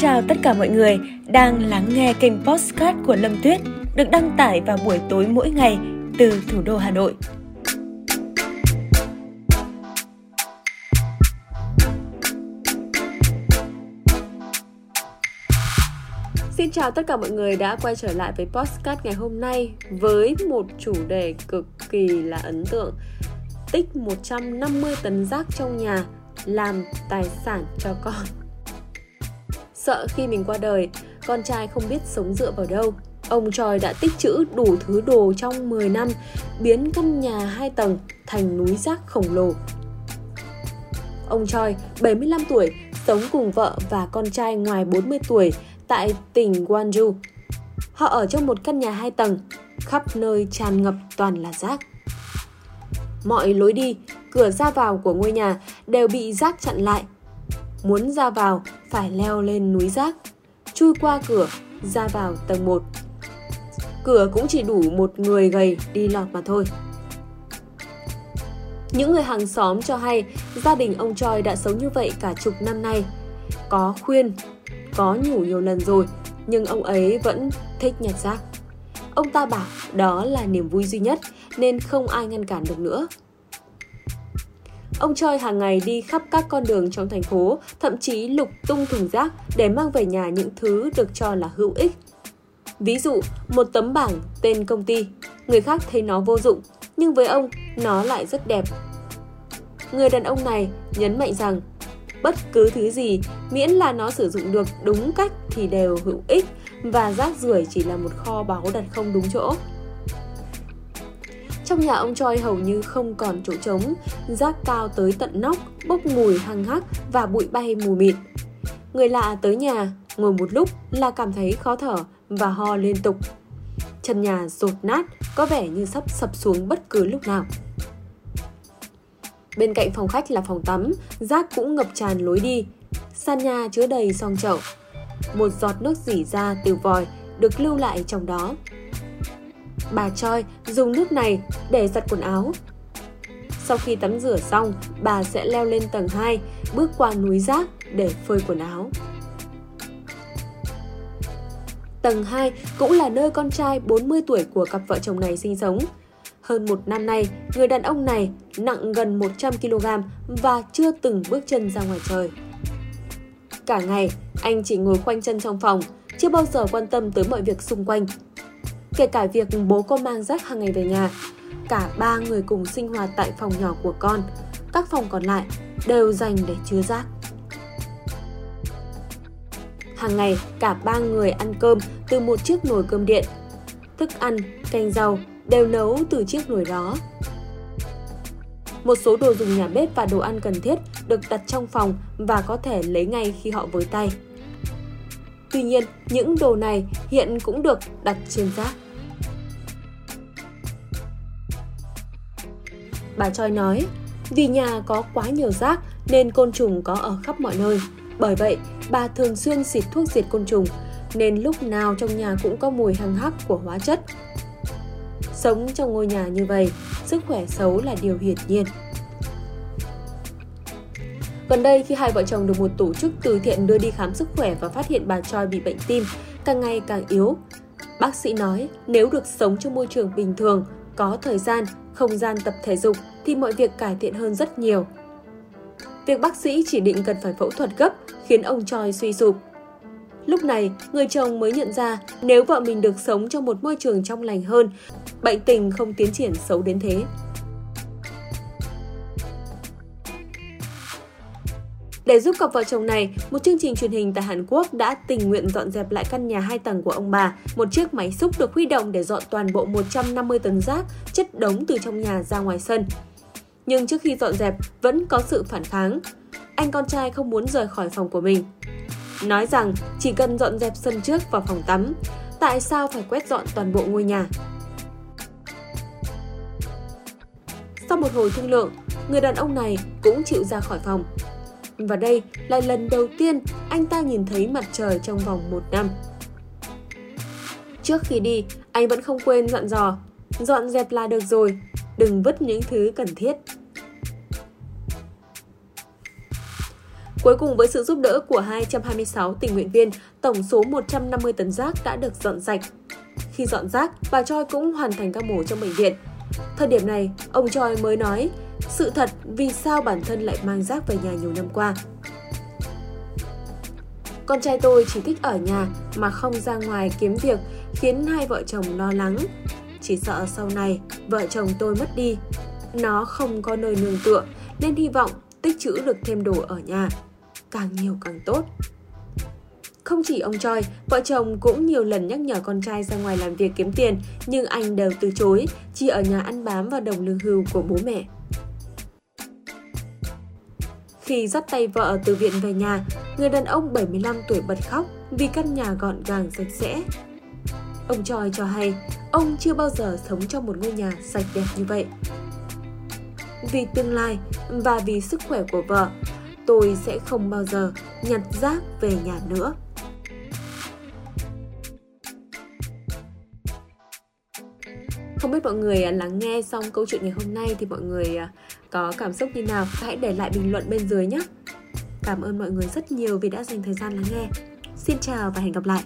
chào tất cả mọi người đang lắng nghe kênh Postcard của Lâm Tuyết, được đăng tải vào buổi tối mỗi ngày từ thủ đô Hà Nội. Xin chào tất cả mọi người đã quay trở lại với Postcard ngày hôm nay với một chủ đề cực kỳ là ấn tượng. Tích 150 tấn rác trong nhà, làm tài sản cho con. Sợ khi mình qua đời, con trai không biết sống dựa vào đâu. Ông tròi đã tích trữ đủ thứ đồ trong 10 năm, biến căn nhà 2 tầng thành núi rác khổng lồ. Ông Choi, 75 tuổi, sống cùng vợ và con trai ngoài 40 tuổi tại tỉnh Gwangju. Họ ở trong một căn nhà 2 tầng, khắp nơi tràn ngập toàn là rác. Mọi lối đi, cửa ra vào của ngôi nhà đều bị rác chặn lại. Muốn ra vào phải leo lên núi rác, chui qua cửa, ra vào tầng 1. Cửa cũng chỉ đủ một người gầy đi lọt mà thôi. Những người hàng xóm cho hay gia đình ông Choi đã sống như vậy cả chục năm nay. Có khuyên, có nhủ nhiều lần rồi, nhưng ông ấy vẫn thích nhặt rác. Ông ta bảo đó là niềm vui duy nhất nên không ai ngăn cản được nữa. Ông Choi hàng ngày đi khắp các con đường trong thành phố, thậm chí lục tung thùng rác để mang về nhà những thứ được cho là hữu ích. Ví dụ, một tấm bảng tên công ty, người khác thấy nó vô dụng, nhưng với ông, nó lại rất đẹp. Người đàn ông này nhấn mạnh rằng, bất cứ thứ gì miễn là nó sử dụng được đúng cách thì đều hữu ích và rác rưởi chỉ là một kho báu đặt không đúng chỗ. Trong nhà ông Choi hầu như không còn chỗ trống, rác cao tới tận nóc, bốc mùi hăng hắc và bụi bay mù mịt. Người lạ tới nhà, ngồi một lúc là cảm thấy khó thở và ho liên tục. Chân nhà rột nát, có vẻ như sắp sập xuống bất cứ lúc nào. Bên cạnh phòng khách là phòng tắm, rác cũng ngập tràn lối đi. Sàn nhà chứa đầy song chậu. Một giọt nước dỉ ra từ vòi được lưu lại trong đó bà Choi dùng nước này để giặt quần áo. Sau khi tắm rửa xong, bà sẽ leo lên tầng 2, bước qua núi rác để phơi quần áo. Tầng 2 cũng là nơi con trai 40 tuổi của cặp vợ chồng này sinh sống. Hơn một năm nay, người đàn ông này nặng gần 100 kg và chưa từng bước chân ra ngoài trời. Cả ngày, anh chỉ ngồi khoanh chân trong phòng, chưa bao giờ quan tâm tới mọi việc xung quanh kể cả việc bố cô mang rác hàng ngày về nhà. Cả ba người cùng sinh hoạt tại phòng nhỏ của con, các phòng còn lại đều dành để chứa rác. Hàng ngày, cả ba người ăn cơm từ một chiếc nồi cơm điện. Thức ăn, canh rau đều nấu từ chiếc nồi đó. Một số đồ dùng nhà bếp và đồ ăn cần thiết được đặt trong phòng và có thể lấy ngay khi họ với tay. Tuy nhiên, những đồ này hiện cũng được đặt trên rác. Bà Choi nói, vì nhà có quá nhiều rác nên côn trùng có ở khắp mọi nơi. Bởi vậy, bà thường xuyên xịt thuốc diệt côn trùng, nên lúc nào trong nhà cũng có mùi hăng hắc của hóa chất. Sống trong ngôi nhà như vậy, sức khỏe xấu là điều hiển nhiên. Gần đây khi hai vợ chồng được một tổ chức từ thiện đưa đi khám sức khỏe và phát hiện bà Choi bị bệnh tim, càng ngày càng yếu. Bác sĩ nói nếu được sống trong môi trường bình thường, có thời gian, không gian tập thể dục thì mọi việc cải thiện hơn rất nhiều. Việc bác sĩ chỉ định cần phải phẫu thuật gấp khiến ông Choi suy sụp. Lúc này, người chồng mới nhận ra nếu vợ mình được sống trong một môi trường trong lành hơn, bệnh tình không tiến triển xấu đến thế. Để giúp cặp vợ chồng này, một chương trình truyền hình tại Hàn Quốc đã tình nguyện dọn dẹp lại căn nhà hai tầng của ông bà. Một chiếc máy xúc được huy động để dọn toàn bộ 150 tấn rác chất đống từ trong nhà ra ngoài sân. Nhưng trước khi dọn dẹp, vẫn có sự phản kháng. Anh con trai không muốn rời khỏi phòng của mình. Nói rằng chỉ cần dọn dẹp sân trước và phòng tắm, tại sao phải quét dọn toàn bộ ngôi nhà? Sau một hồi thương lượng, người đàn ông này cũng chịu ra khỏi phòng và đây là lần đầu tiên anh ta nhìn thấy mặt trời trong vòng một năm. Trước khi đi, anh vẫn không quên dặn dò, dọn dẹp là được rồi, đừng vứt những thứ cần thiết. Cuối cùng với sự giúp đỡ của 226 tình nguyện viên, tổng số 150 tấn rác đã được dọn sạch. Khi dọn rác, bà Choi cũng hoàn thành ca mổ trong bệnh viện. Thời điểm này, ông Choi mới nói, sự thật vì sao bản thân lại mang rác về nhà nhiều năm qua. Con trai tôi chỉ thích ở nhà mà không ra ngoài kiếm việc khiến hai vợ chồng lo lắng. Chỉ sợ sau này vợ chồng tôi mất đi. Nó không có nơi nương tựa nên hy vọng tích trữ được thêm đồ ở nhà. Càng nhiều càng tốt. Không chỉ ông Choi, vợ chồng cũng nhiều lần nhắc nhở con trai ra ngoài làm việc kiếm tiền nhưng anh đều từ chối, chỉ ở nhà ăn bám vào đồng lương hưu của bố mẹ. Khi dắt tay vợ từ viện về nhà, người đàn ông 75 tuổi bật khóc vì căn nhà gọn gàng sạch sẽ. Ông Choi cho hay, ông chưa bao giờ sống trong một ngôi nhà sạch đẹp như vậy. Vì tương lai và vì sức khỏe của vợ, tôi sẽ không bao giờ nhặt rác về nhà nữa. Không biết mọi người lắng nghe xong câu chuyện ngày hôm nay thì mọi người à, có cảm xúc như nào? Hãy để lại bình luận bên dưới nhé. Cảm ơn mọi người rất nhiều vì đã dành thời gian lắng nghe. Xin chào và hẹn gặp lại.